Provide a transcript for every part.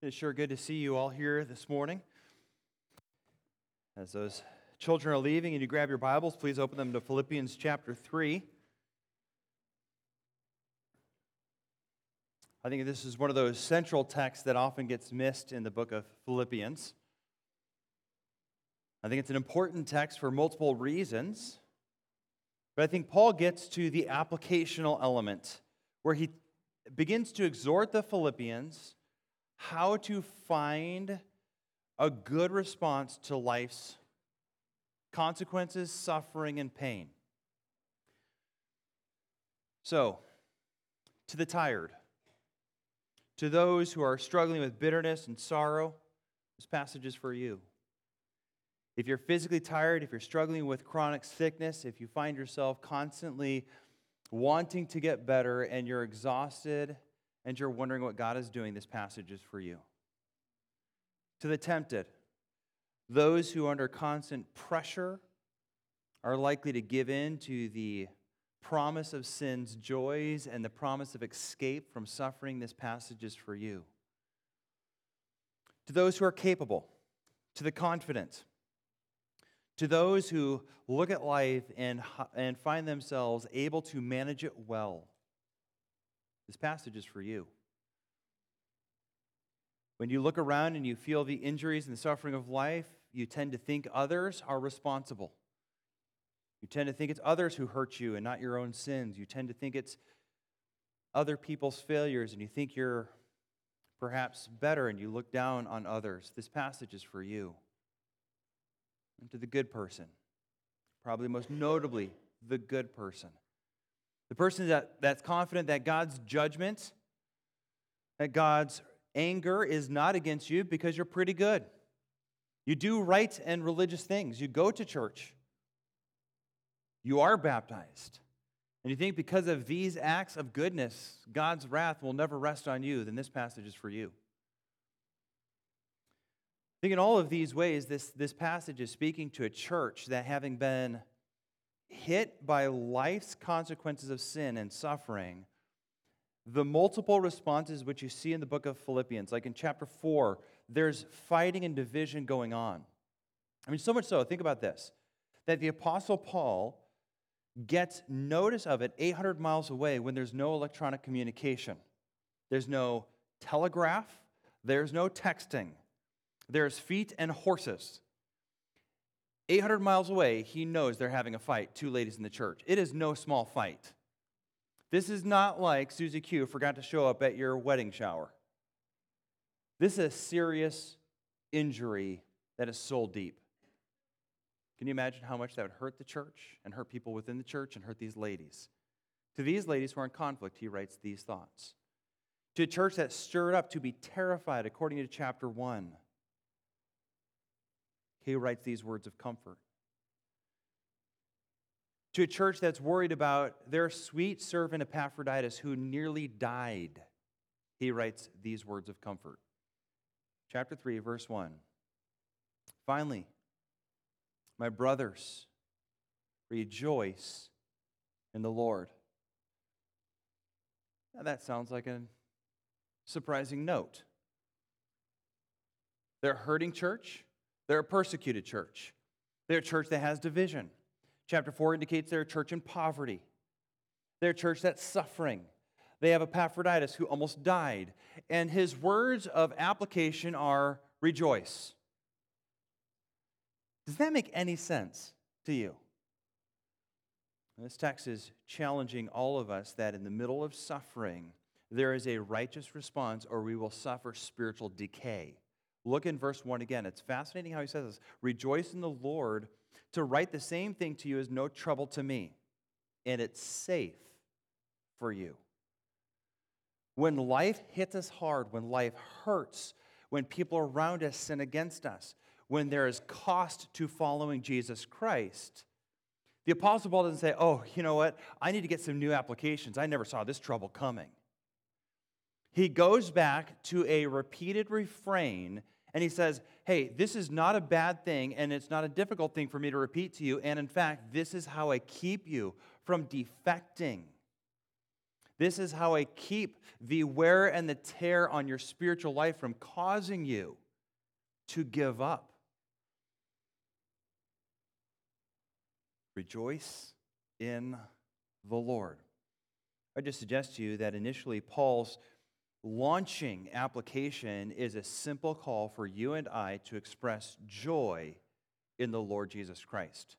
It's sure good to see you all here this morning. As those children are leaving and you grab your Bibles, please open them to Philippians chapter 3. I think this is one of those central texts that often gets missed in the book of Philippians. I think it's an important text for multiple reasons. But I think Paul gets to the applicational element where he begins to exhort the Philippians how to find a good response to life's consequences, suffering, and pain. So, to the tired, to those who are struggling with bitterness and sorrow, this passage is for you. If you're physically tired, if you're struggling with chronic sickness, if you find yourself constantly wanting to get better and you're exhausted and you're wondering what God is doing, this passage is for you. To the tempted, those who, are under constant pressure, are likely to give in to the promise of sin's joys and the promise of escape from suffering, this passage is for you. To those who are capable, to the confident, to those who look at life and, and find themselves able to manage it well, this passage is for you. When you look around and you feel the injuries and the suffering of life, you tend to think others are responsible. You tend to think it's others who hurt you and not your own sins. You tend to think it's other people's failures and you think you're perhaps better and you look down on others. This passage is for you. And to the good person, probably most notably, the good person. The person that, that's confident that God's judgment, that God's anger is not against you because you're pretty good. You do right and religious things. You go to church. You are baptized. And you think because of these acts of goodness, God's wrath will never rest on you, then this passage is for you. I think in all of these ways, this, this passage is speaking to a church that having been hit by life's consequences of sin and suffering, the multiple responses which you see in the book of Philippians, like in chapter 4, there's fighting and division going on. I mean, so much so, think about this that the Apostle Paul gets notice of it 800 miles away when there's no electronic communication. There's no telegraph, there's no texting, there's feet and horses. 800 miles away, he knows they're having a fight, two ladies in the church. It is no small fight. This is not like Susie Q forgot to show up at your wedding shower. This is a serious injury that is soul deep. Can you imagine how much that would hurt the church and hurt people within the church and hurt these ladies? To these ladies who are in conflict, he writes these thoughts. To a church that's stirred up to be terrified, according to chapter 1 he writes these words of comfort. To a church that's worried about their sweet servant Epaphroditus who nearly died, he writes these words of comfort. Chapter 3, verse 1. Finally, my brothers, rejoice in the Lord. Now that sounds like a surprising note. They're hurting church. They're a persecuted church. They're a church that has division. Chapter 4 indicates they're a church in poverty. They're a church that's suffering. They have Epaphroditus who almost died. And his words of application are rejoice. Does that make any sense to you? And this text is challenging all of us that in the middle of suffering, there is a righteous response or we will suffer spiritual decay. Look in verse 1 again. It's fascinating how he says this Rejoice in the Lord. To write the same thing to you is no trouble to me, and it's safe for you. When life hits us hard, when life hurts, when people around us sin against us, when there is cost to following Jesus Christ, the Apostle Paul doesn't say, Oh, you know what? I need to get some new applications. I never saw this trouble coming. He goes back to a repeated refrain and he says, Hey, this is not a bad thing, and it's not a difficult thing for me to repeat to you. And in fact, this is how I keep you from defecting. This is how I keep the wear and the tear on your spiritual life from causing you to give up. Rejoice in the Lord. I just suggest to you that initially Paul's launching application is a simple call for you and I to express joy in the Lord Jesus Christ.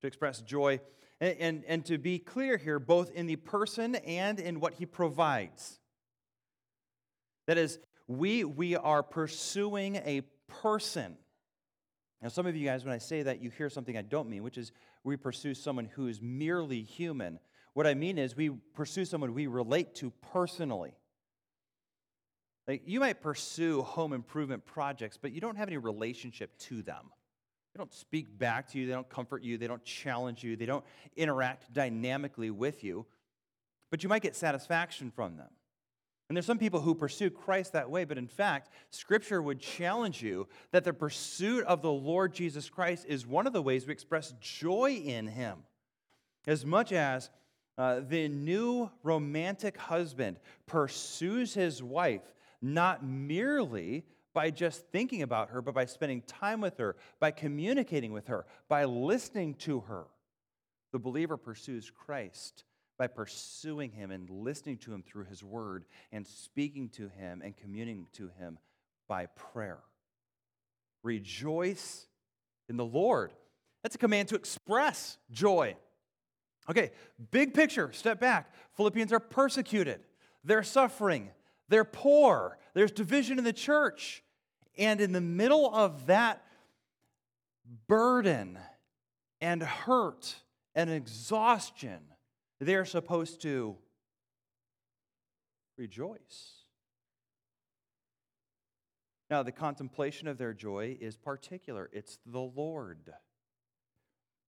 To express joy and, and, and to be clear here, both in the person and in what he provides. That is, we, we are pursuing a person. Now, some of you guys, when I say that, you hear something I don't mean, which is we pursue someone who is merely human. What I mean is we pursue someone we relate to personally. Like you might pursue home improvement projects, but you don't have any relationship to them. They don't speak back to you, they don't comfort you, they don't challenge you, they don't interact dynamically with you, but you might get satisfaction from them. And there's some people who pursue Christ that way, but in fact, Scripture would challenge you that the pursuit of the Lord Jesus Christ is one of the ways we express joy in Him. As much as uh, the new romantic husband pursues his wife not merely by just thinking about her, but by spending time with her, by communicating with her, by listening to her. The believer pursues Christ by pursuing him and listening to him through his word and speaking to him and communing to him by prayer. Rejoice in the Lord. That's a command to express joy. Okay, big picture, step back. Philippians are persecuted, they're suffering, they're poor. There's division in the church. And in the middle of that burden and hurt and exhaustion, they're supposed to rejoice. Now, the contemplation of their joy is particular, it's the Lord,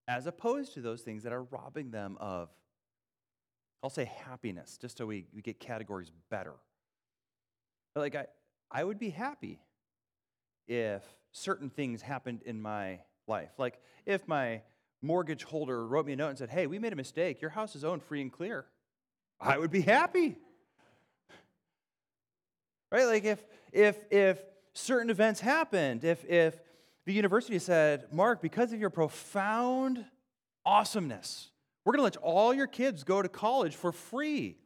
as opposed to those things that are robbing them of, I'll say happiness, just so we, we get categories better. Like, I, I would be happy if certain things happened in my life. Like, if my mortgage holder wrote me a note and said, Hey, we made a mistake. Your house is owned free and clear. I would be happy. Right? Like, if, if, if certain events happened, if, if the university said, Mark, because of your profound awesomeness, we're going to let all your kids go to college for free,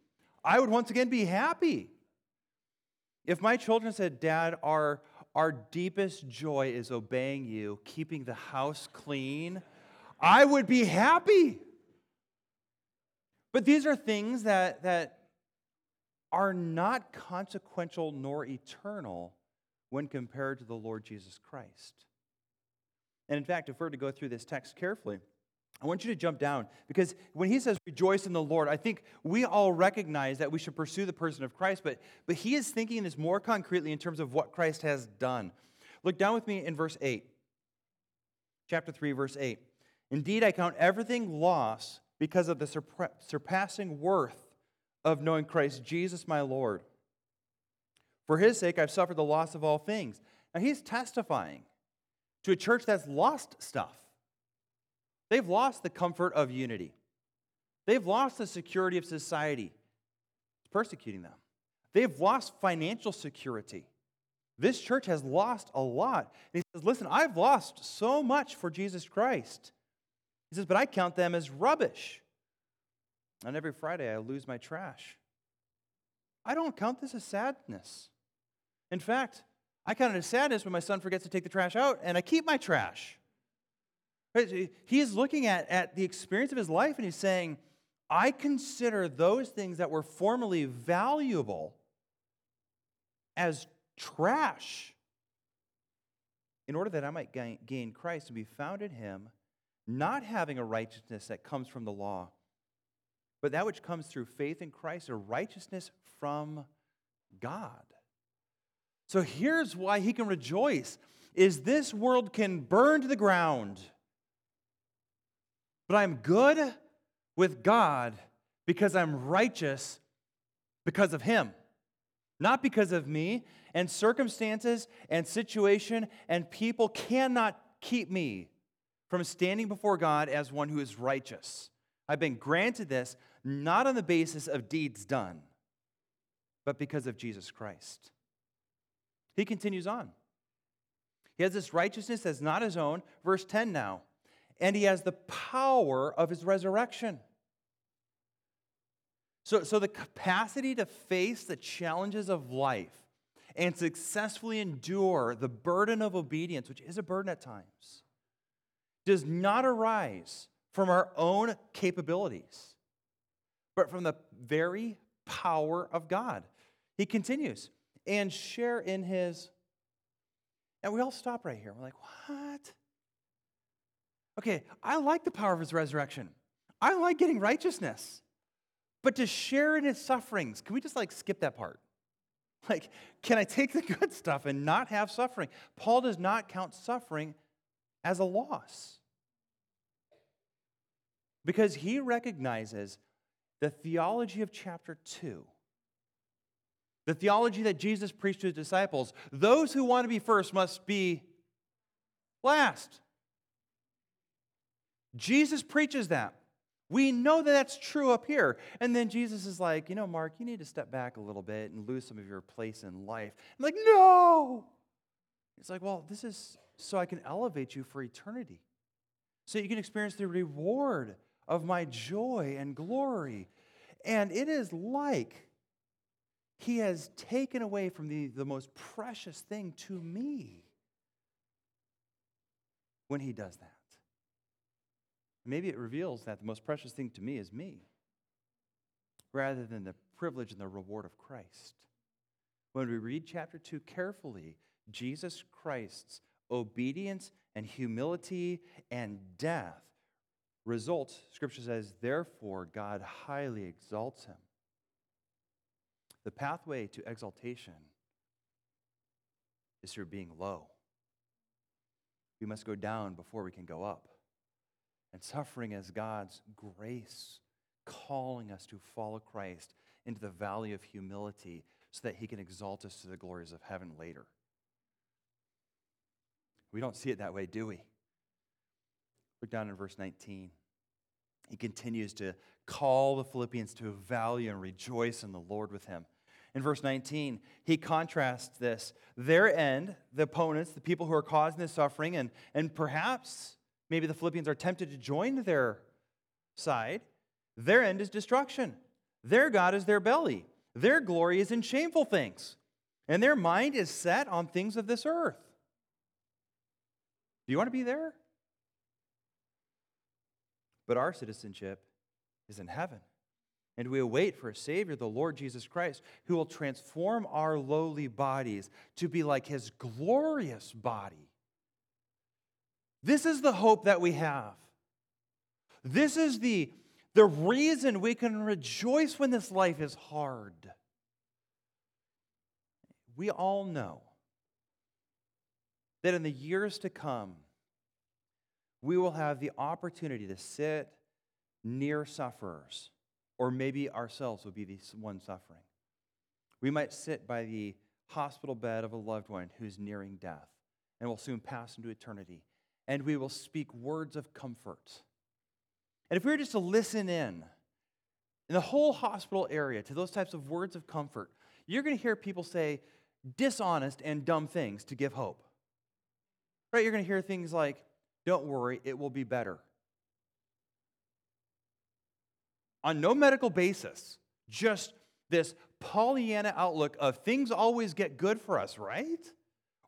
I would once again be happy. If my children said, Dad, our, our deepest joy is obeying you, keeping the house clean, I would be happy. But these are things that, that are not consequential nor eternal when compared to the Lord Jesus Christ. And in fact, if we're to go through this text carefully, I want you to jump down because when he says rejoice in the Lord, I think we all recognize that we should pursue the person of Christ, but, but he is thinking this more concretely in terms of what Christ has done. Look down with me in verse 8, chapter 3, verse 8. Indeed, I count everything loss because of the surpassing worth of knowing Christ Jesus my Lord. For his sake, I've suffered the loss of all things. Now, he's testifying to a church that's lost stuff. They've lost the comfort of unity. They've lost the security of society. It's persecuting them. They've lost financial security. This church has lost a lot. And he says, Listen, I've lost so much for Jesus Christ. He says, But I count them as rubbish. And every Friday I lose my trash. I don't count this as sadness. In fact, I count it as sadness when my son forgets to take the trash out and I keep my trash. He is looking at, at the experience of his life and he's saying, I consider those things that were formerly valuable as trash in order that I might gain, Christ and be found in him, not having a righteousness that comes from the law, but that which comes through faith in Christ, a righteousness from God. So here's why he can rejoice is this world can burn to the ground but I'm good with God because I'm righteous because of Him, not because of me. And circumstances and situation and people cannot keep me from standing before God as one who is righteous. I've been granted this not on the basis of deeds done, but because of Jesus Christ. He continues on. He has this righteousness that's not his own. Verse 10 now. And he has the power of his resurrection. So, so the capacity to face the challenges of life and successfully endure the burden of obedience, which is a burden at times, does not arise from our own capabilities, but from the very power of God. He continues, and share in his. And we all stop right here. We're like, what? Okay, I like the power of his resurrection. I like getting righteousness. But to share in his sufferings, can we just like skip that part? Like, can I take the good stuff and not have suffering? Paul does not count suffering as a loss because he recognizes the theology of chapter 2 the theology that Jesus preached to his disciples those who want to be first must be last. Jesus preaches that. We know that that's true up here. And then Jesus is like, you know, Mark, you need to step back a little bit and lose some of your place in life. I'm like, no. It's like, well, this is so I can elevate you for eternity. So you can experience the reward of my joy and glory. And it is like he has taken away from the, the most precious thing to me when he does that. Maybe it reveals that the most precious thing to me is me rather than the privilege and the reward of Christ. When we read chapter 2 carefully, Jesus Christ's obedience and humility and death results, Scripture says, therefore God highly exalts him. The pathway to exaltation is through being low. We must go down before we can go up. And suffering as God's grace calling us to follow Christ into the valley of humility so that he can exalt us to the glories of heaven later. We don't see it that way, do we? Look down in verse 19. He continues to call the Philippians to value and rejoice in the Lord with him in verse 19, he contrasts this. Their end, the opponents, the people who are causing this suffering, and, and perhaps maybe the Philippians are tempted to join their side, their end is destruction. Their God is their belly. Their glory is in shameful things, and their mind is set on things of this earth. Do you want to be there? But our citizenship is in heaven. And we await for a Savior, the Lord Jesus Christ, who will transform our lowly bodies to be like his glorious body. This is the hope that we have. This is the, the reason we can rejoice when this life is hard. We all know that in the years to come, we will have the opportunity to sit near sufferers or maybe ourselves will be the one suffering. We might sit by the hospital bed of a loved one who's nearing death and will soon pass into eternity. And we will speak words of comfort. And if we were just to listen in, in the whole hospital area to those types of words of comfort, you're going to hear people say dishonest and dumb things to give hope. Right? You're going to hear things like, don't worry, it will be better. on no medical basis, just this Pollyanna outlook of things always get good for us, right?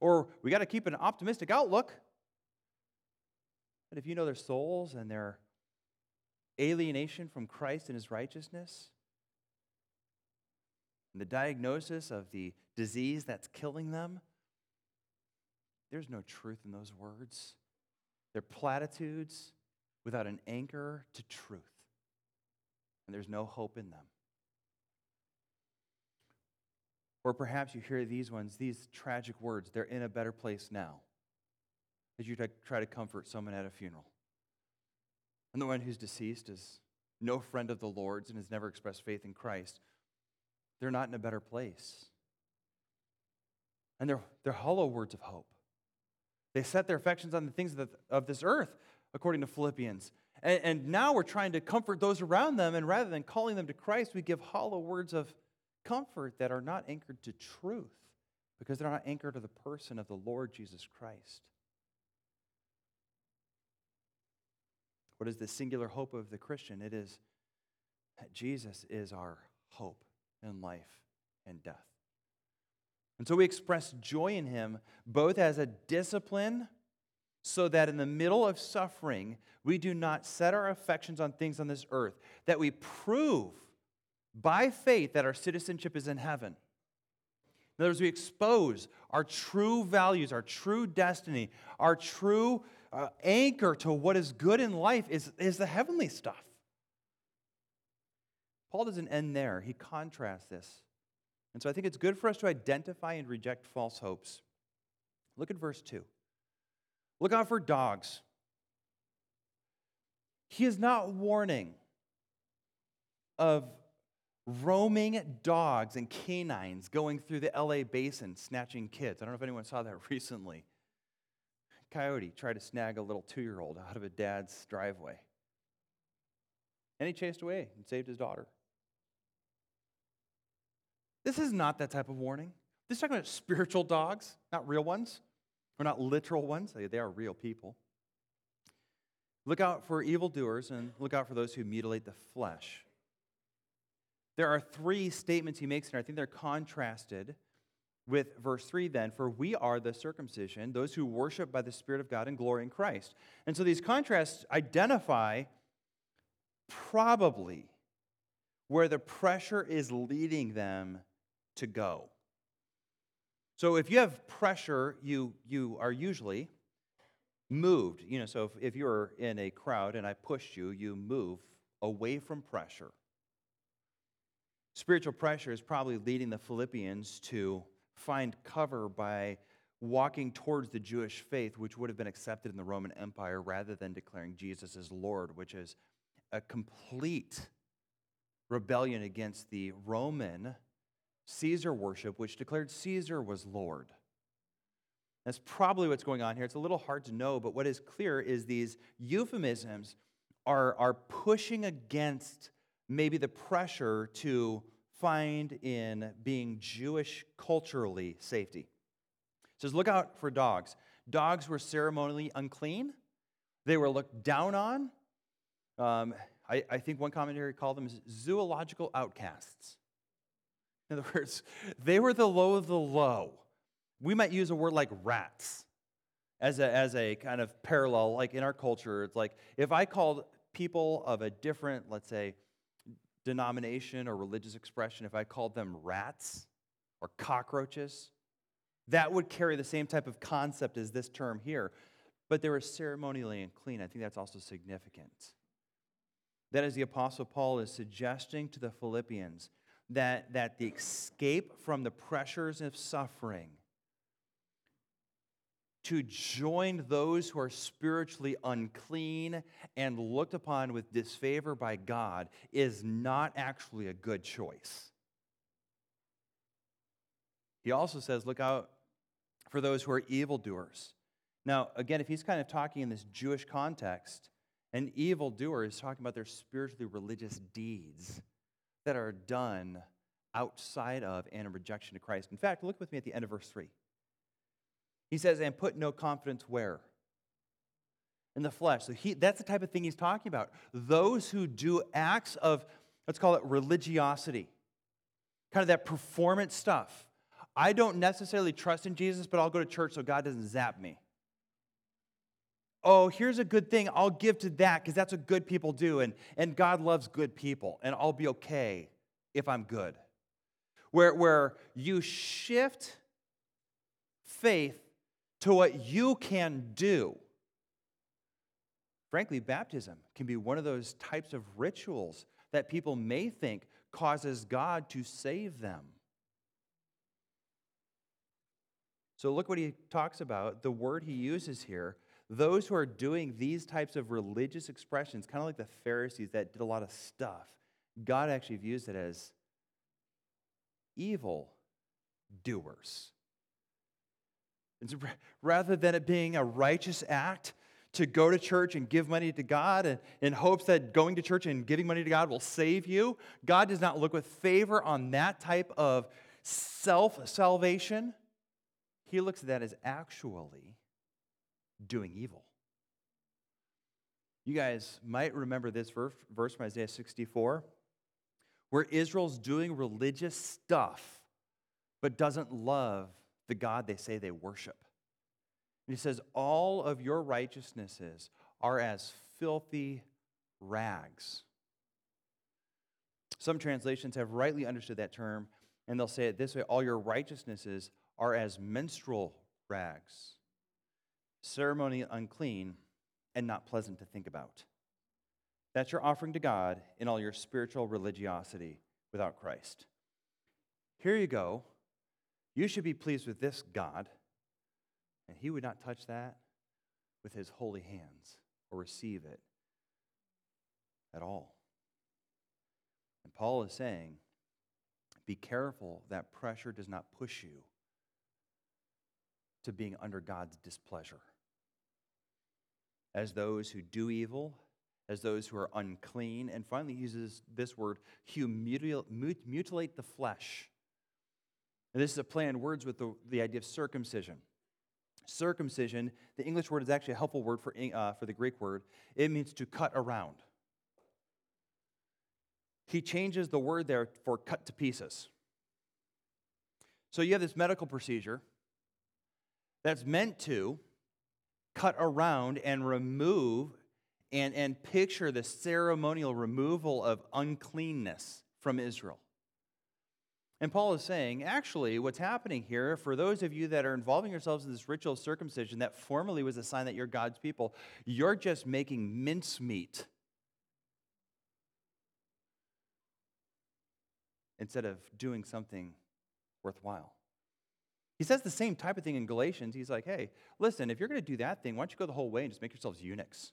Or we got to keep an optimistic outlook. But if you know their souls and their alienation from Christ and his righteousness, and the diagnosis of the disease that's killing them, there's no truth in those words. They're platitudes without an anchor to truth and there's no hope in them. Or perhaps you hear these ones, these tragic words, they're in a better place now, as you try to comfort someone at a funeral. And the one who's deceased is no friend of the Lord's and has never expressed faith in Christ. They're not in a better place. And they're, they're hollow words of hope. They set their affections on the things of, the, of this earth, according to Philippians. And, and now we're trying to comfort those around them, and rather than calling them to Christ, we give hollow words of comfort that are not anchored to truth because they're not anchored to the person of the Lord Jesus Christ. What is the singular hope of the Christian? It is that Jesus is our hope in life and death. And so we express joy in him both as a discipline, so that in the middle of suffering, we do not set our affections on things on this earth, that we prove by faith that our citizenship is in heaven. In other words, we expose our true values, our true destiny, our true uh, anchor to what is good in life is, is the heavenly stuff. Paul doesn't end there, he contrasts this. And so I think it's good for us to identify and reject false hopes. Look at verse 2. Look out for dogs. He is not warning of roaming dogs and canines going through the LA basin snatching kids. I don't know if anyone saw that recently. Coyote tried to snag a little two year old out of a dad's driveway. And he chased away and saved his daughter. This is not that type of warning. This is talking about spiritual dogs, not real ones, or not literal ones. They are real people. Look out for evildoers and look out for those who mutilate the flesh. There are three statements he makes here. I think they're contrasted with verse 3 then for we are the circumcision those who worship by the spirit of god and glory in christ. And so these contrasts identify probably where the pressure is leading them to go. So if you have pressure you you are usually moved. You know so if, if you're in a crowd and i pushed you you move away from pressure. Spiritual pressure is probably leading the philippians to find cover by walking towards the Jewish faith, which would have been accepted in the Roman Empire, rather than declaring Jesus as Lord, which is a complete rebellion against the Roman Caesar worship, which declared Caesar was Lord. That's probably what's going on here. It's a little hard to know, but what is clear is these euphemisms are, are pushing against maybe the pressure to find in being Jewish culturally safety. It says, Look out for dogs. Dogs were ceremonially unclean, they were looked down on. Um, I, I think one commentary called them zoological outcasts. In other words, they were the low of the low. We might use a word like rats as a, as a kind of parallel. Like in our culture, it's like if I called people of a different, let's say, denomination or religious expression, if I called them rats or cockroaches, that would carry the same type of concept as this term here. But they were ceremonially unclean. I think that's also significant. That is, the Apostle Paul is suggesting to the Philippians that, that the escape from the pressures of suffering to join those who are spiritually unclean and looked upon with disfavor by God is not actually a good choice. He also says, Look out for those who are evildoers. Now, again, if he's kind of talking in this Jewish context, an evildoer is talking about their spiritually religious deeds that are done outside of and in rejection to Christ. In fact, look with me at the end of verse 3. He says, and put no confidence where? In the flesh. So he, that's the type of thing he's talking about. Those who do acts of, let's call it religiosity, kind of that performance stuff. I don't necessarily trust in Jesus, but I'll go to church so God doesn't zap me. Oh, here's a good thing. I'll give to that because that's what good people do. And, and God loves good people, and I'll be okay if I'm good. Where, where you shift faith to what you can do. Frankly, baptism can be one of those types of rituals that people may think causes God to save them. So, look what he talks about. The word he uses here those who are doing these types of religious expressions, kind of like the Pharisees that did a lot of stuff, God actually views it as evil doers. Rather than it being a righteous act to go to church and give money to God and, in hopes that going to church and giving money to God will save you. God does not look with favor on that type of self salvation. He looks at that as actually doing evil. You guys might remember this verse, verse from Isaiah 64, where Israel's doing religious stuff, but doesn't love the God they say they worship. And he says, All of your righteousnesses are as filthy rags. Some translations have rightly understood that term, and they'll say it this way All your righteousnesses are as menstrual rags, ceremony unclean and not pleasant to think about. That's your offering to God in all your spiritual religiosity without Christ. Here you go. You should be pleased with this God, and He would not touch that with His holy hands or receive it at all. And Paul is saying, be careful that pressure does not push you to being under God's displeasure as those who do evil, as those who are unclean, and finally uses this word, mutilate the flesh. And this is a play on words with the, the idea of circumcision. Circumcision, the English word is actually a helpful word for, uh, for the Greek word. It means to cut around. He changes the word there for cut to pieces. So you have this medical procedure that's meant to cut around and remove and, and picture the ceremonial removal of uncleanness from Israel. And Paul is saying, actually, what's happening here, for those of you that are involving yourselves in this ritual circumcision that formerly was a sign that you're God's people, you're just making mincemeat instead of doing something worthwhile. He says the same type of thing in Galatians. He's like, hey, listen, if you're going to do that thing, why don't you go the whole way and just make yourselves eunuchs?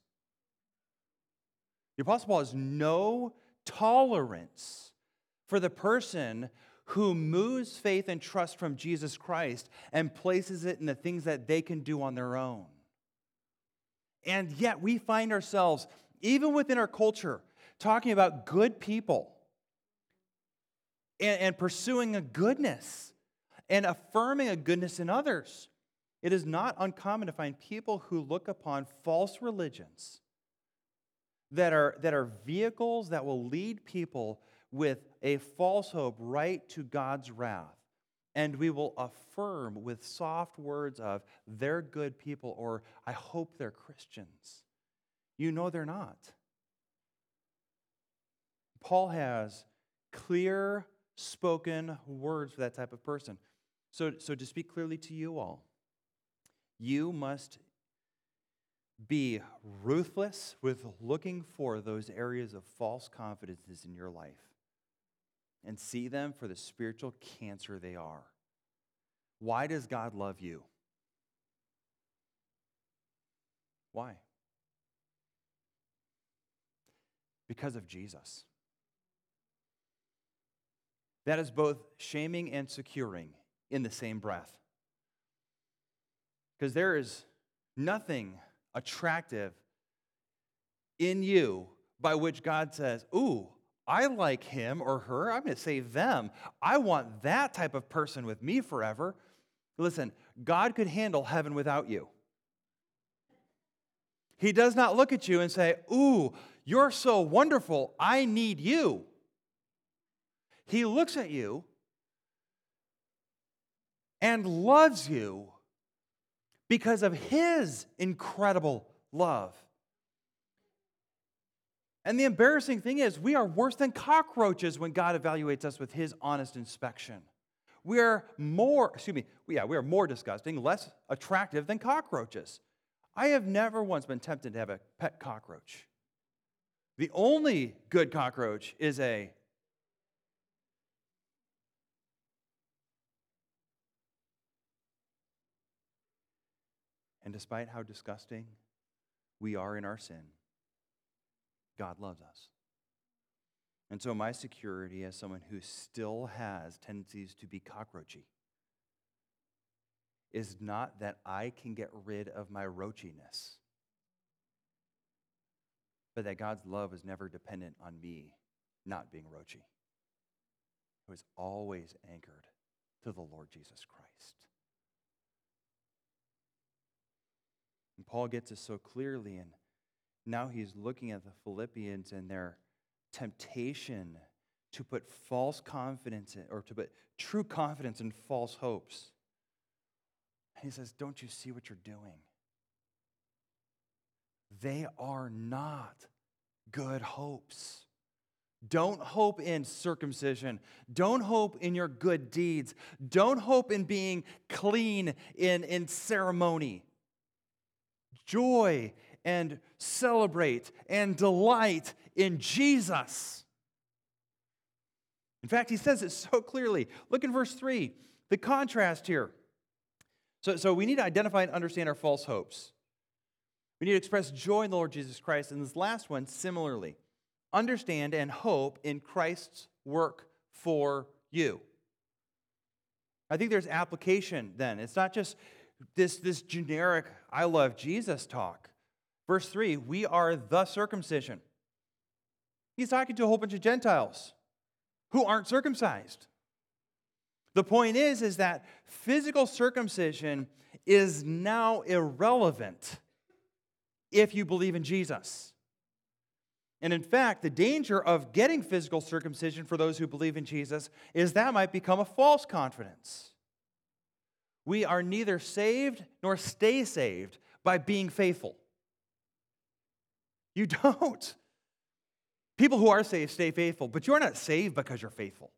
The Apostle Paul has no tolerance for the person who moves faith and trust from Jesus Christ and places it in the things that they can do on their own. And yet we find ourselves, even within our culture, talking about good people and, and pursuing a goodness and affirming a goodness in others. It is not uncommon to find people who look upon false religions that are, that are vehicles that will lead people with a false hope right to God's wrath. And we will affirm with soft words of, they're good people, or I hope they're Christians. You know they're not. Paul has clear spoken words for that type of person. So, so to speak clearly to you all, you must be ruthless with looking for those areas of false confidences in your life and see them for the spiritual cancer they are. Why does God love you? Why? Because of Jesus. That is both shaming and securing in the same breath. Because there is nothing attractive in you by which God says, Ooh, I like him or her. I'm going to say them. I want that type of person with me forever. Listen, God could handle heaven without you. He does not look at you and say, Ooh, you're so wonderful. I need you. He looks at you and loves you because of his incredible love. And the embarrassing thing is, we are worse than cockroaches when God evaluates us with his honest inspection. We are more, excuse me, yeah, we are more disgusting, less attractive than cockroaches. I have never once been tempted to have a pet cockroach. The only good cockroach is a And despite how disgusting we are in our sin, God loves us. And so, my security as someone who still has tendencies to be cockroachy is not that I can get rid of my roachiness. but that God's love is never dependent on me not being roachy. It was always anchored to the Lord Jesus Christ. And Paul gets this so clearly, and now he's looking at the Philippians and their temptation to put false confidence in, or to put true confidence in false hopes. And he says, Don't you see what you're doing? They are not good hopes. Don't hope in circumcision. Don't hope in your good deeds. Don't hope in being clean in, in ceremony. Joy and celebrate and delight in Jesus. In fact, he says it so clearly. Look in verse 3, the contrast here. So, so we need to identify and understand our false hopes. We need to express joy in the Lord Jesus Christ. And this last one, similarly, understand and hope in Christ's work for you. I think there's application then. It's not just this, this generic, I love Jesus talk. Verse 3 we are the circumcision. He's talking to a whole bunch of Gentiles who aren't circumcised. The point is, is that physical circumcision is now irrelevant if you believe in Jesus. And in fact, the danger of getting physical circumcision for those who believe in Jesus is that might become a false confidence. We are neither saved nor stay saved by being faithful. You don't. People who are saved stay faithful, but you're not saved because you're faithful.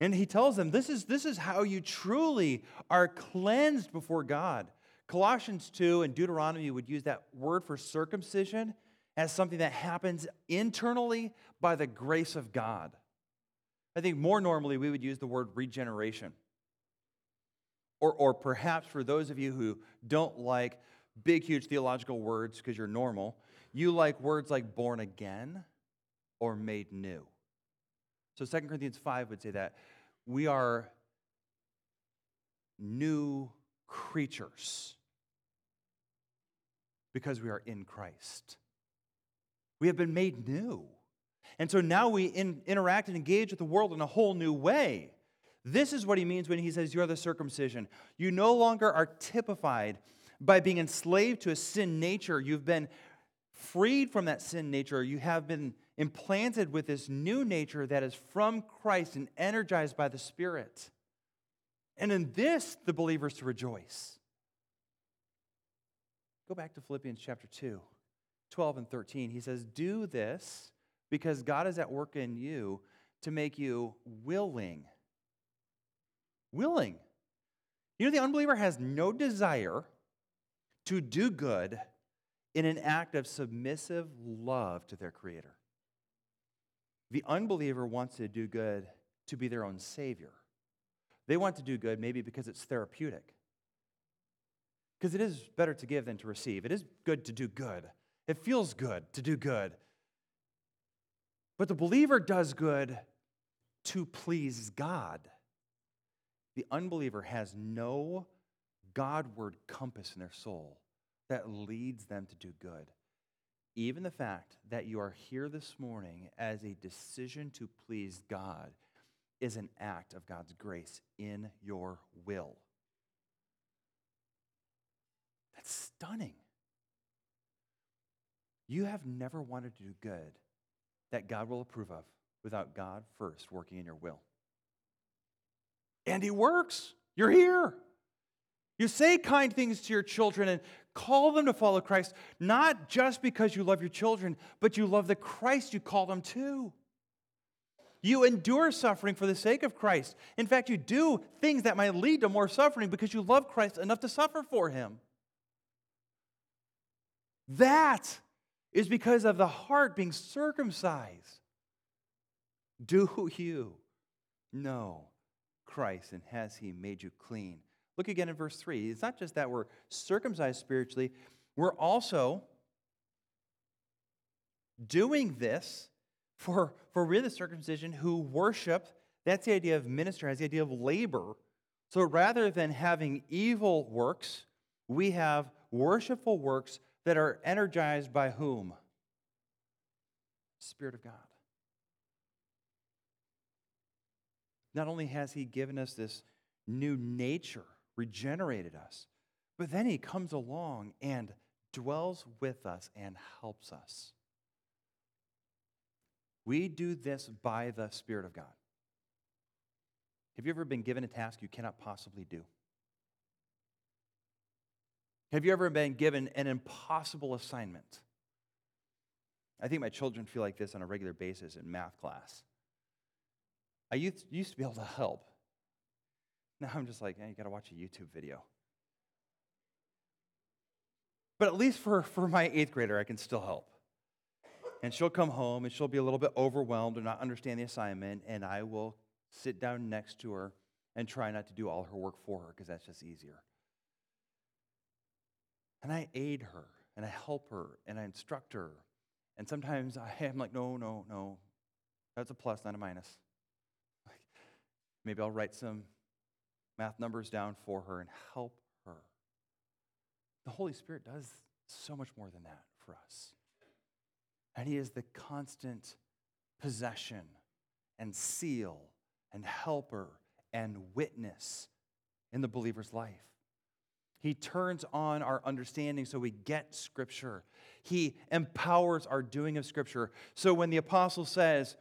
And he tells them this is, this is how you truly are cleansed before God. Colossians 2 and Deuteronomy would use that word for circumcision as something that happens internally by the grace of God. I think more normally we would use the word regeneration. Or, or perhaps for those of you who don't like big, huge theological words because you're normal, you like words like born again or made new. So 2 Corinthians 5 would say that we are new creatures because we are in Christ. We have been made new. And so now we in, interact and engage with the world in a whole new way. This is what he means when he says, You're the circumcision. You no longer are typified by being enslaved to a sin nature. You've been freed from that sin nature. You have been implanted with this new nature that is from Christ and energized by the Spirit. And in this, the believers to rejoice. Go back to Philippians chapter 2, 12 and 13. He says, Do this because God is at work in you to make you willing. Willing. You know, the unbeliever has no desire to do good in an act of submissive love to their Creator. The unbeliever wants to do good to be their own Savior. They want to do good maybe because it's therapeutic. Because it is better to give than to receive. It is good to do good. It feels good to do good. But the believer does good to please God. The unbeliever has no Godward compass in their soul that leads them to do good. Even the fact that you are here this morning as a decision to please God is an act of God's grace in your will. That's stunning. You have never wanted to do good that God will approve of without God first working in your will. And He works. You're here. You say kind things to your children and call them to follow Christ, not just because you love your children, but you love the Christ you call them to. You endure suffering for the sake of Christ. In fact, you do things that might lead to more suffering because you love Christ enough to suffer for him. That is because of the heart being circumcised. Do you know Christ and has he made you clean? Look again in verse 3. It's not just that we're circumcised spiritually, we're also doing this for, for really the circumcision who worship. That's the idea of minister, has the idea of labor. So rather than having evil works, we have worshipful works that are energized by whom? Spirit of God. Not only has He given us this new nature, regenerated us, but then He comes along and dwells with us and helps us. We do this by the Spirit of God. Have you ever been given a task you cannot possibly do? Have you ever been given an impossible assignment? I think my children feel like this on a regular basis in math class. I used, to be able to help. Now I'm just like, hey, you got to watch a YouTube video. But at least for, for my eighth grader, I can still help. And she'll come home and she'll be a little bit overwhelmed and not understand the assignment, and I will sit down next to her and try not to do all her work for her because that's just easier. And I aid her and I help her and I instruct her. And sometimes I am like, no, no, no. That's a plus, not a minus. Like, Maybe I'll write some math numbers down for her and help her. The Holy Spirit does so much more than that for us. And He is the constant possession and seal and helper and witness in the believer's life. He turns on our understanding so we get Scripture. He empowers our doing of Scripture. So when the apostle says,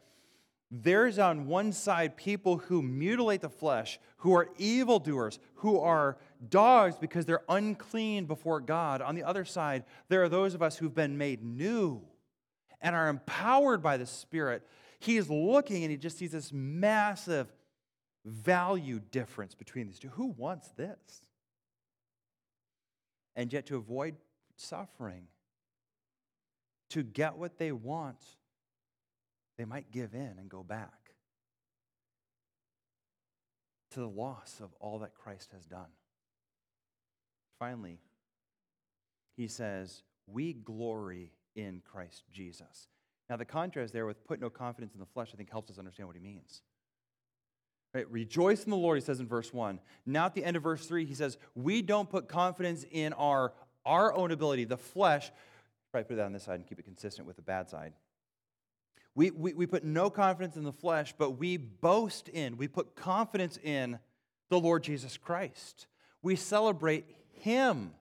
there's on one side people who mutilate the flesh, who are evildoers, who are dogs because they're unclean before God. On the other side, there are those of us who've been made new and are empowered by the Spirit. He's looking and he just sees this massive value difference between these two. Who wants this? and yet to avoid suffering, to get what they want, they might give in and go back to the loss of all that Christ has done. Finally, he says, We glory in Christ Jesus. Now, the contrast there with put no confidence in the flesh, I think helps us understand what he means. Right? Rejoice in the Lord, he says in verse 1. Now at the end of verse 3, he says, We don't put confidence in our, our own ability, the flesh. Probably put that on this side and keep it consistent with the bad side. We, we, we put no confidence in the flesh, but we boast in, we put confidence in the Lord Jesus Christ. We celebrate Him,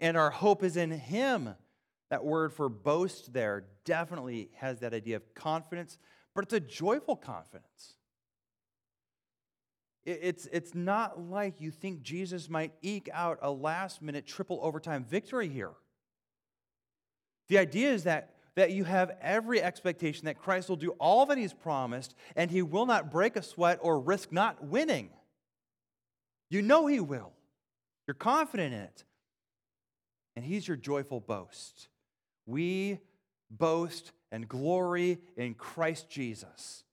and our hope is in Him. That word for boast there definitely has that idea of confidence, but it's a joyful confidence. It's, it's not like you think Jesus might eke out a last minute triple overtime victory here. The idea is that, that you have every expectation that Christ will do all that he's promised and he will not break a sweat or risk not winning. You know he will. You're confident in it. And he's your joyful boast. We boast and glory in Christ Jesus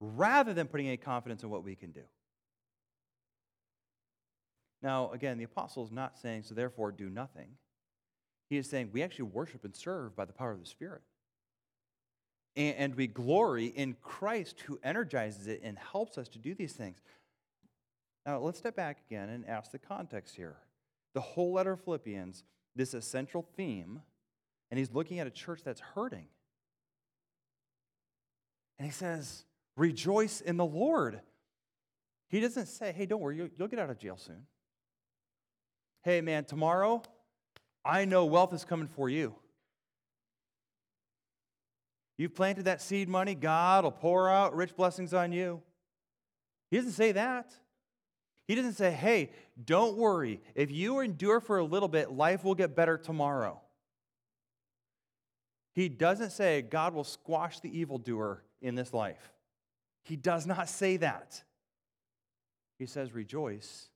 rather than putting any confidence in what we can do. Now, again, the apostle is not saying, so therefore do nothing. He is saying we actually worship and serve by the power of the Spirit. And, we glory in Christ who energizes it and helps us to do these things. Now, let's step back again and ask the context here. The whole letter of Philippians, this essential theme, and he's looking at a church that's hurting. And he says, Rejoice in the Lord. He doesn't say, Hey, don't worry, you'll, get out of jail soon hey, man, tomorrow, I know wealth is coming for you. You've planted that seed money, God will pour out rich blessings on you. He doesn't say that. He doesn't say, hey, don't worry. If you endure for a little bit, life will get better tomorrow. He doesn't say God will squash the evildoer in this life. He does not say that. He says, rejoice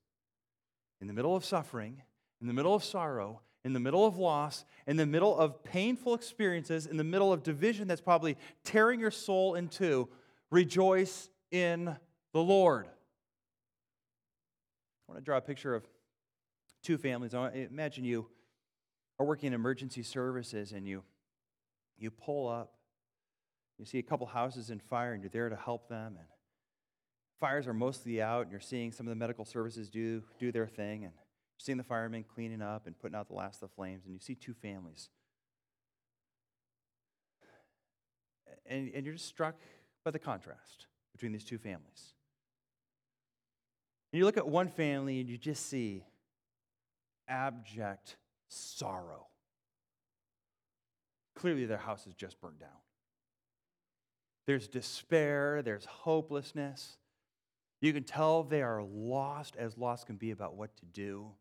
in the middle of suffering, in the middle of sorrow, in the middle of loss, in the middle of painful experiences, in the middle of division that's probably tearing your soul in two, rejoice in the Lord. I want to draw a picture of two families. I imagine you are working in emergency services and you, you pull up, you see a couple houses in fire, and you're there to help them. And fires are mostly out, and you're seeing some of the medical services do, do their thing, and seeing the firemen cleaning up and putting out the last of the flames, and you see two families. And, and you're just struck by the contrast between these two families. And you look at one family and you just see abject sorrow. Clearly, their house has just burned down. There's despair, there's hopelessness. You can tell they are lost as lost can be about what to do.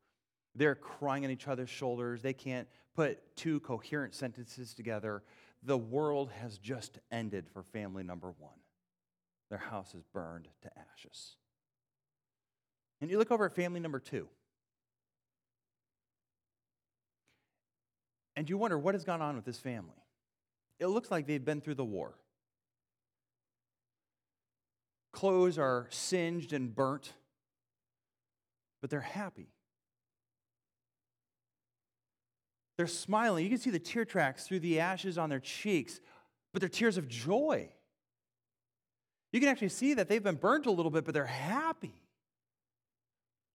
They're crying on each other's shoulders. They can't put two coherent sentences together. The world has just ended for family number one. Their house is burned to ashes. And you look over at family number two. And you wonder what has gone on with this family. It looks like they've been through the war clothes are singed and burnt, but they're happy. They're smiling. You can see the tear tracks through the ashes on their cheeks, but they're tears of joy. You can actually see that they've been burnt a little bit, but they're happy.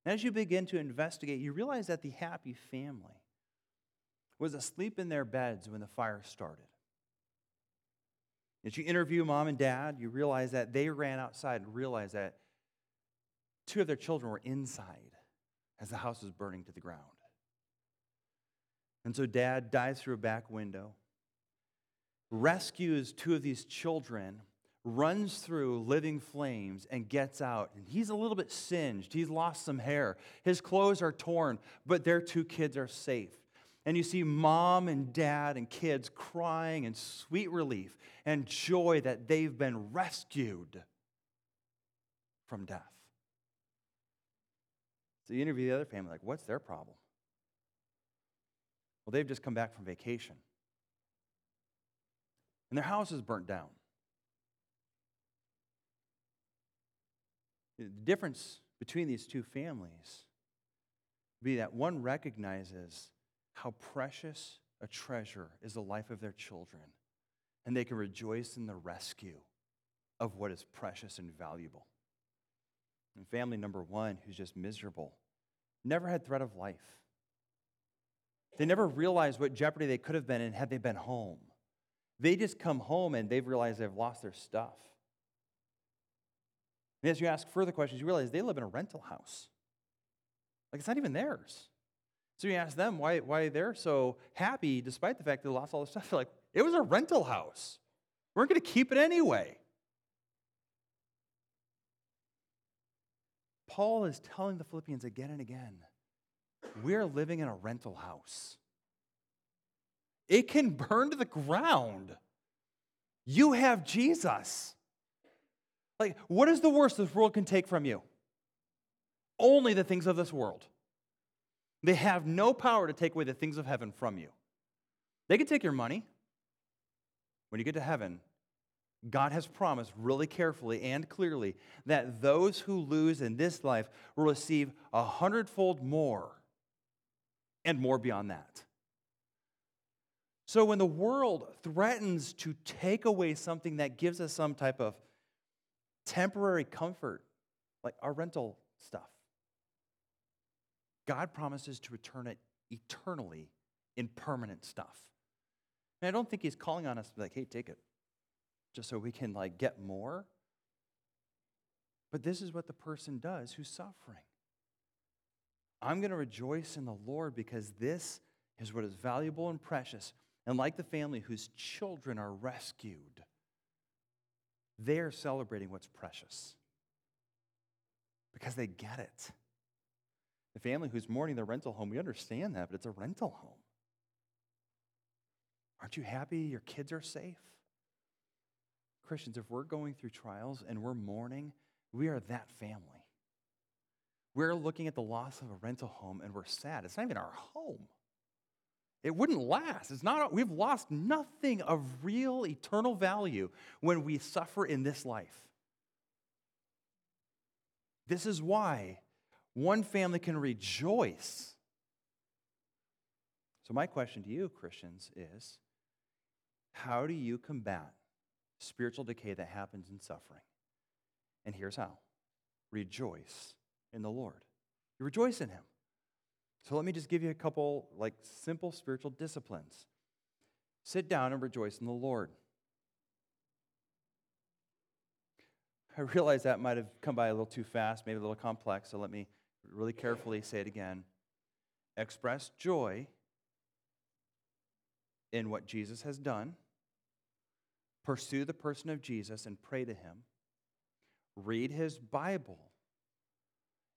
As you begin to investigate, you realize that the happy family was asleep in their beds when the fire started. As you interview mom and dad, you realize that they ran outside and realized that two of their children were inside as the house was burning to the ground. And so dad dives through a back window, rescues two of these children, runs through living flames, and gets out. And he's a little bit singed. He's lost some hair. His clothes are torn, but their two kids are safe. And you see mom and dad and kids crying in sweet relief and joy that they've been rescued from death. So you interview the other family, like, what's their problem? Well, they've just come back from vacation. And their house is burnt down. The difference between these two families be that one recognizes how precious a treasure is the life of their children, and they can rejoice in the rescue of what is precious and valuable. And family number one, who's just miserable, never had threat of life. They never realized what jeopardy they could have been in had they been home. They just come home and they've realized they've lost their stuff. And as you ask further questions, you realize they live in a rental house. Like it's not even theirs. So you ask them why, why they're so happy despite the fact they lost all the stuff. They're like, it was a rental house. We're going to keep it anyway. Paul is telling the Philippians again and again we're living in a rental house. It can burn to the ground. You have Jesus. Like, what is the worst this world can take from you? Only the things of this world. They have no power to take away the things of heaven from you. They can take your money. When you get to heaven, God has promised really carefully and clearly that those who lose in this life will receive a hundredfold more and more beyond that. So when the world threatens to take away something that gives us some type of temporary comfort, like our rental stuff, God promises to return it eternally in permanent stuff. And I don't think he's calling on us to be like, hey, take it, just so we can like get more. But this is what the person does who's suffering. I'm going to rejoice in the Lord because this is what is valuable and precious. And like the family whose children are rescued, they're celebrating what's precious because they get it. The family who's mourning their rental home, we understand that, but it's a rental home. Aren't you happy your kids are safe? Christians, if we're going through trials and we're mourning, we are that family. We're looking at the loss of a rental home and we're sad. It's not even our home. It wouldn't last. It's not, we've lost nothing of real eternal value when we suffer in this life. This is why one family can rejoice. So, my question to you, Christians, is how do you combat spiritual decay that happens in suffering? And here's how rejoice in the Lord. You rejoice in Him. So, let me just give you a couple like simple spiritual disciplines. Sit down and rejoice in the Lord. I realize that might have come by a little too fast, maybe a little complex, so let me really carefully say it again. Express joy in what Jesus has done, pursue the person of Jesus and pray to him, read his Bible,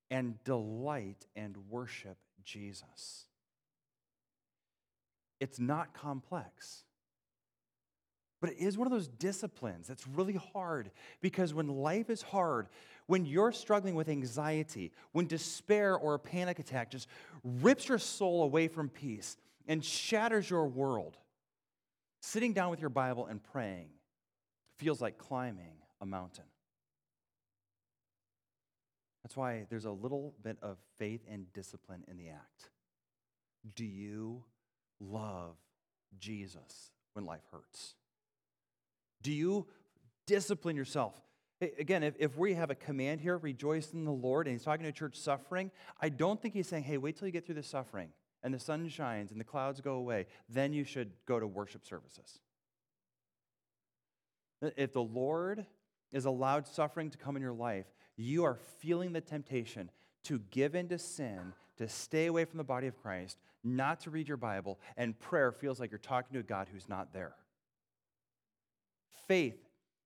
and delight and worship Jesus. It's not complex. But it is one of those disciplines that's really hard because when life is hard, when you're struggling with anxiety, when despair or a panic attack just rips your soul away from peace and shatters your world, sitting down with your Bible and praying feels like climbing a mountain. That's why there's a little bit of faith and discipline in the act. Do you love Jesus when life hurts? Do you discipline yourself? Again, if, if we have a command here, rejoice in the Lord, and he's talking to church suffering, I don't think he's saying, hey, wait till you get through the suffering and the sun shines and the clouds go away, then you should go to worship services. If the Lord is allowed suffering to come in your life, you are feeling the temptation to give in to sin, to stay away from the body of Christ, not to read your Bible, and prayer feels like you're talking to a God who's not there. Faith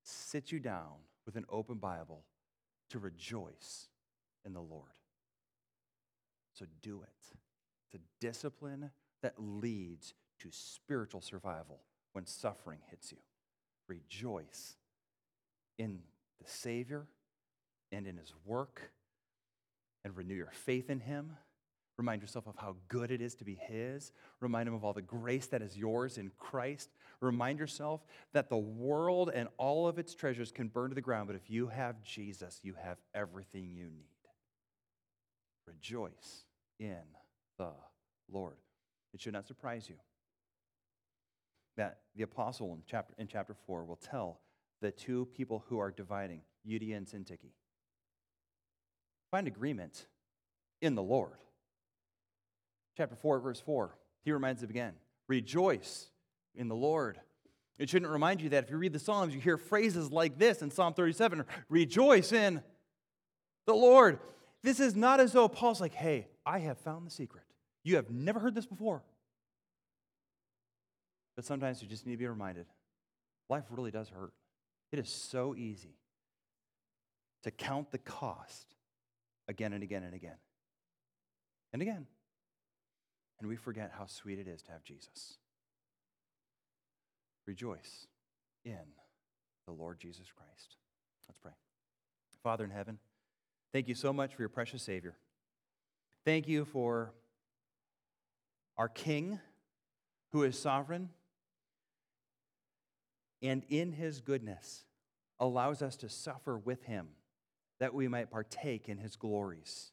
sits you down with an open Bible to rejoice in the Lord. So do it. It's a discipline that leads to spiritual survival when suffering hits you. Rejoice in the Savior and in His work and renew your faith in Him Remind yourself of how good it is to be His. Remind Him of all the grace that is yours in Christ. Remind yourself that the world and all of its treasures can burn to the ground, but if you have Jesus, you have everything you need. Rejoice in the Lord. It should not surprise you that the apostle in chapter, in chapter 4 will tell the two people who are dividing, Euodia and Syntyche, find agreement in the Lord chapter 4, verse 4. He reminds them again Rejoice in the Lord. It shouldn't remind you that if you read the Psalms, you hear phrases like this in Psalm 37 Rejoice in the Lord. This is not as though Paul's like, Hey, I have found the secret. You have never heard this before. But sometimes you just need to be reminded life really does hurt. It is so easy to count the cost again and again and again and again and we forget how sweet it is to have Jesus. Rejoice in the Lord Jesus Christ. Let's pray. Father in heaven, thank you so much for your precious Savior. Thank you for our King who is sovereign and in his goodness allows us to suffer with him that we might partake in his glories.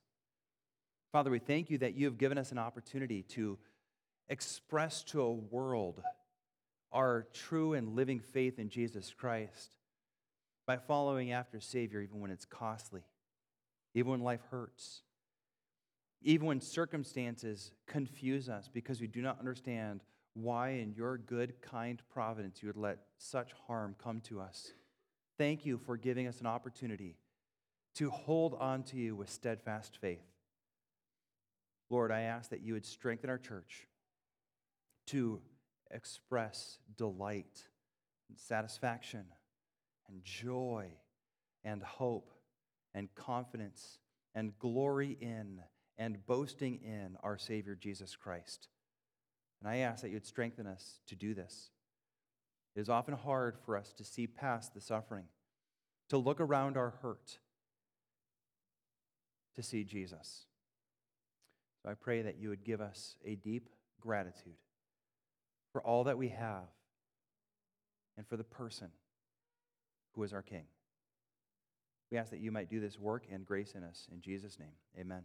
Father, we thank you that you have given us an opportunity to express to a world our true and living faith in Jesus Christ by following after Savior, even when it's costly, even when life hurts, even when circumstances confuse us because we do not understand why, in your good, kind providence, you would let such harm come to us. Thank you for giving us an opportunity to hold on to you with steadfast faith. Lord, I ask that you would strengthen our church to express delight and satisfaction and joy and hope and confidence and glory in and boasting in our Savior Jesus Christ. And I ask that you'd strengthen us to do this. It is often hard for us to see past the suffering, to look around our hurt, to see Jesus. So I pray that you would give us a deep gratitude for all that we have and for the person who is our King. We ask that you might do this work and grace in us. In Jesus' name, amen.